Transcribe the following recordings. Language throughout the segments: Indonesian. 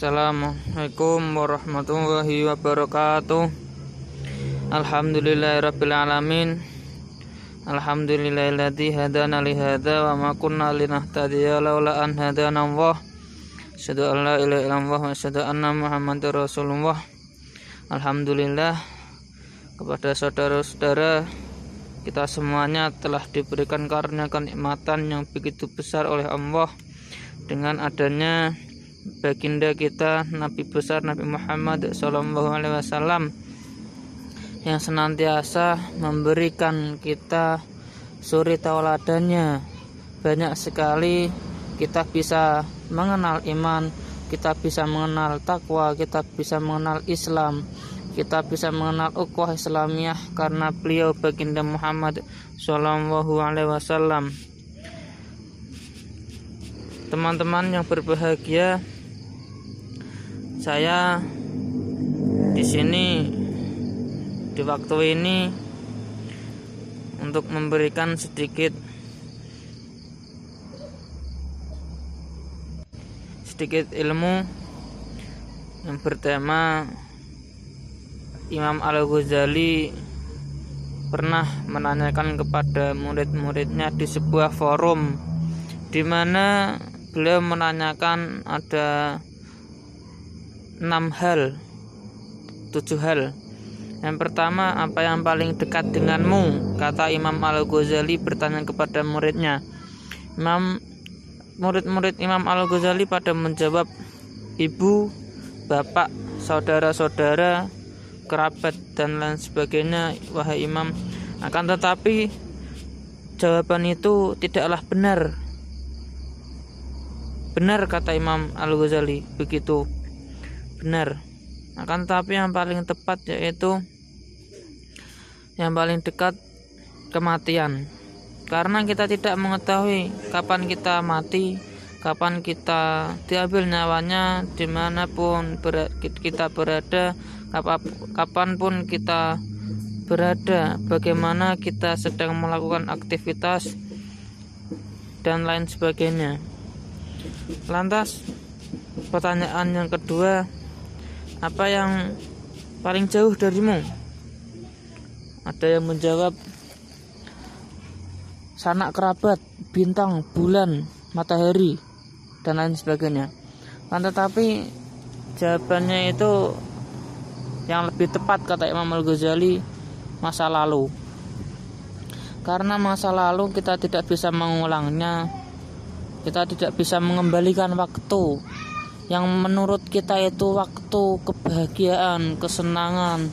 Assalamualaikum warahmatullahi wabarakatuh. Alhamdulillahirabbil alamin. Alhamdulillahilladzi hadana li hadza wa ma kunna linahtadiya laula an hadana Allah. Asyhadu an la ilaha illallah wa asyhadu anna Muhammadar Rasulullah. Alhamdulillah kepada saudara-saudara kita semuanya telah diberikan karunia kenikmatan yang begitu besar oleh Allah dengan adanya baginda kita Nabi besar Nabi Muhammad Sallallahu Alaihi Wasallam yang senantiasa memberikan kita suri tauladannya banyak sekali kita bisa mengenal iman kita bisa mengenal takwa kita bisa mengenal Islam kita bisa mengenal ukhuwah Islamiyah karena beliau baginda Muhammad Sallallahu Alaihi Wasallam teman-teman yang berbahagia saya di sini di waktu ini untuk memberikan sedikit sedikit ilmu yang bertema Imam Al-Ghazali pernah menanyakan kepada murid-muridnya di sebuah forum di mana beliau menanyakan ada enam hal tujuh hal. Yang pertama apa yang paling dekat denganmu? Kata Imam Al-Ghazali bertanya kepada muridnya. Imam murid-murid Imam Al-Ghazali pada menjawab ibu bapak saudara-saudara kerabat dan lain sebagainya wahai imam. Akan tetapi jawaban itu tidaklah benar Benar kata Imam Al-Ghazali, begitu. Benar. Akan tapi yang paling tepat yaitu yang paling dekat kematian. Karena kita tidak mengetahui kapan kita mati, kapan kita diambil nyawanya, di mana pun kita berada, kapan pun kita berada, bagaimana kita sedang melakukan aktivitas dan lain sebagainya. Lantas pertanyaan yang kedua, apa yang paling jauh darimu? Ada yang menjawab sanak kerabat, bintang, bulan, matahari, dan lain sebagainya. Kan tetapi jawabannya itu yang lebih tepat kata Imam Al-Ghazali masa lalu. Karena masa lalu kita tidak bisa mengulangnya, kita tidak bisa mengembalikan waktu yang menurut kita itu waktu kebahagiaan, kesenangan,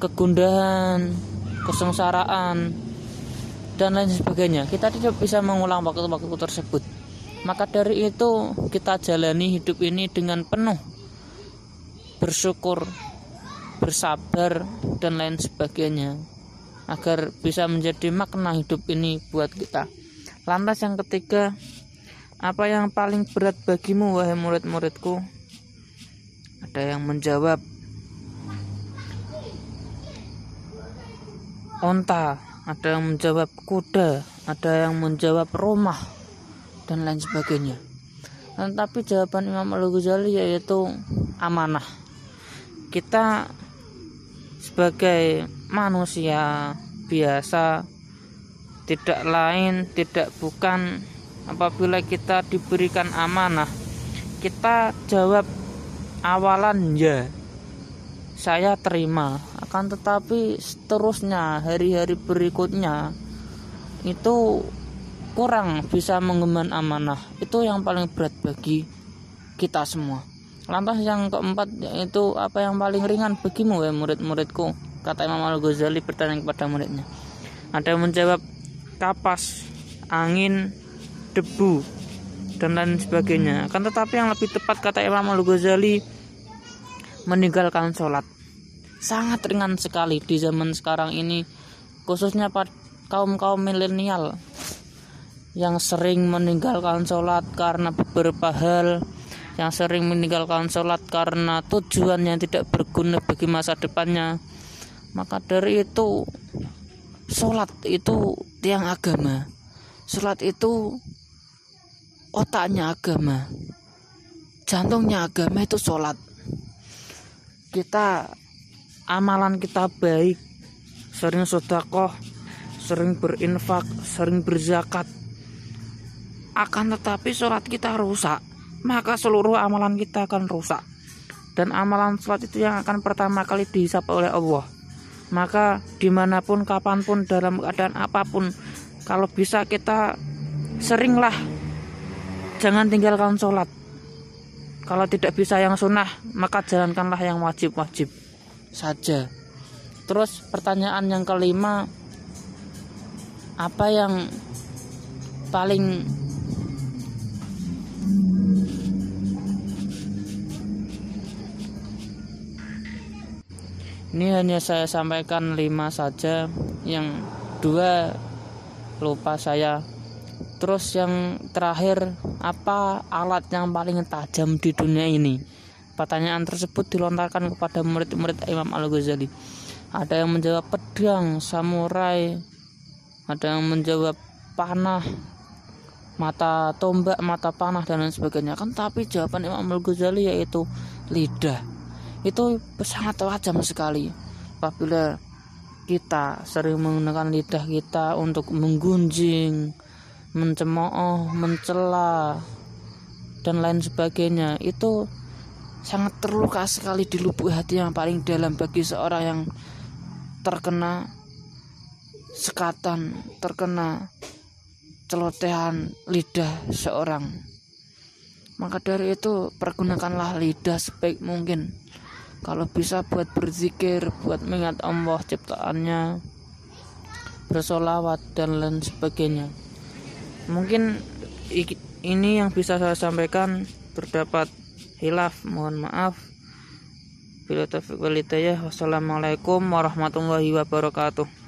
kegundahan, kesengsaraan dan lain sebagainya. Kita tidak bisa mengulang waktu-waktu tersebut. Maka dari itu kita jalani hidup ini dengan penuh bersyukur, bersabar dan lain sebagainya agar bisa menjadi makna hidup ini buat kita. Lantas yang ketiga, apa yang paling berat bagimu wahai murid-muridku? Ada yang menjawab onta, ada yang menjawab kuda, ada yang menjawab rumah dan lain sebagainya. Tetapi jawaban Imam Al-Ghazali yaitu amanah. Kita sebagai manusia biasa tidak lain tidak bukan apabila kita diberikan amanah kita jawab awalan ya saya terima. Akan tetapi seterusnya hari-hari berikutnya itu kurang bisa mengemban amanah. Itu yang paling berat bagi kita semua. Lantas yang keempat yaitu apa yang paling ringan bagimu ya murid-muridku? Kata Imam Al-Ghazali bertanya kepada muridnya. Ada yang menjawab kapas angin debu dan lain sebagainya. Kan tetapi yang lebih tepat kata Imam Al-Ghazali meninggalkan sholat. Sangat ringan sekali di zaman sekarang ini khususnya pada kaum kaum milenial yang sering meninggalkan sholat karena beberapa hal yang sering meninggalkan sholat karena tujuan yang tidak berguna bagi masa depannya. Maka dari itu sholat itu tiang agama. Sholat itu otaknya agama jantungnya agama itu sholat. Kita amalan kita baik sering sodakoh sering berinfak sering berzakat. Akan tetapi sholat kita rusak maka seluruh amalan kita akan rusak. Dan amalan sholat itu yang akan pertama kali dihisap oleh Allah. Maka di mana pun kapan pun dalam keadaan apa pun kalau bisa kita seringlah jangan tinggalkan sholat. Kalau tidak bisa yang sunnah maka jalankanlah yang wajib-wajib. Saja. Terus pertanyaan yang kelima apa yang paling ini hanya saya sampaikan lima saja. Yang dua lupa saya terus yang terakhir apa alat yang paling tajam di dunia ini? Pertanyaan tersebut dilontarkan kepada murid-murid Imam Al-Ghazali. Ada yang menjawab pedang samurai. Ada yang menjawab panah mata tombak mata panah dan lain sebagainya. Kan tapi jawaban Imam Al-Ghazali yaitu lidah. Itu sangat tajam sekali. Apabila kita sering menggunakan lidah kita untuk menggunjing, mencemooh, mencela dan lain sebagainya. Itu sangat terluka sekali di lubuk hati yang paling dalam bagi seorang yang terkena sekatan, terkena celotehan lidah seorang. Maka dari itu pergunakanlah lidah sebaik mungkin. Kalau bisa buat berzikir buat mengingat Allah ciptaannya bersolawat dan lain sebagainya mungkin ini yang bisa saya sampaikan terdapat hilaf mohon maaf. Bila taufiq walidayah wassalamualaikum warahmatullahi wabarakatuh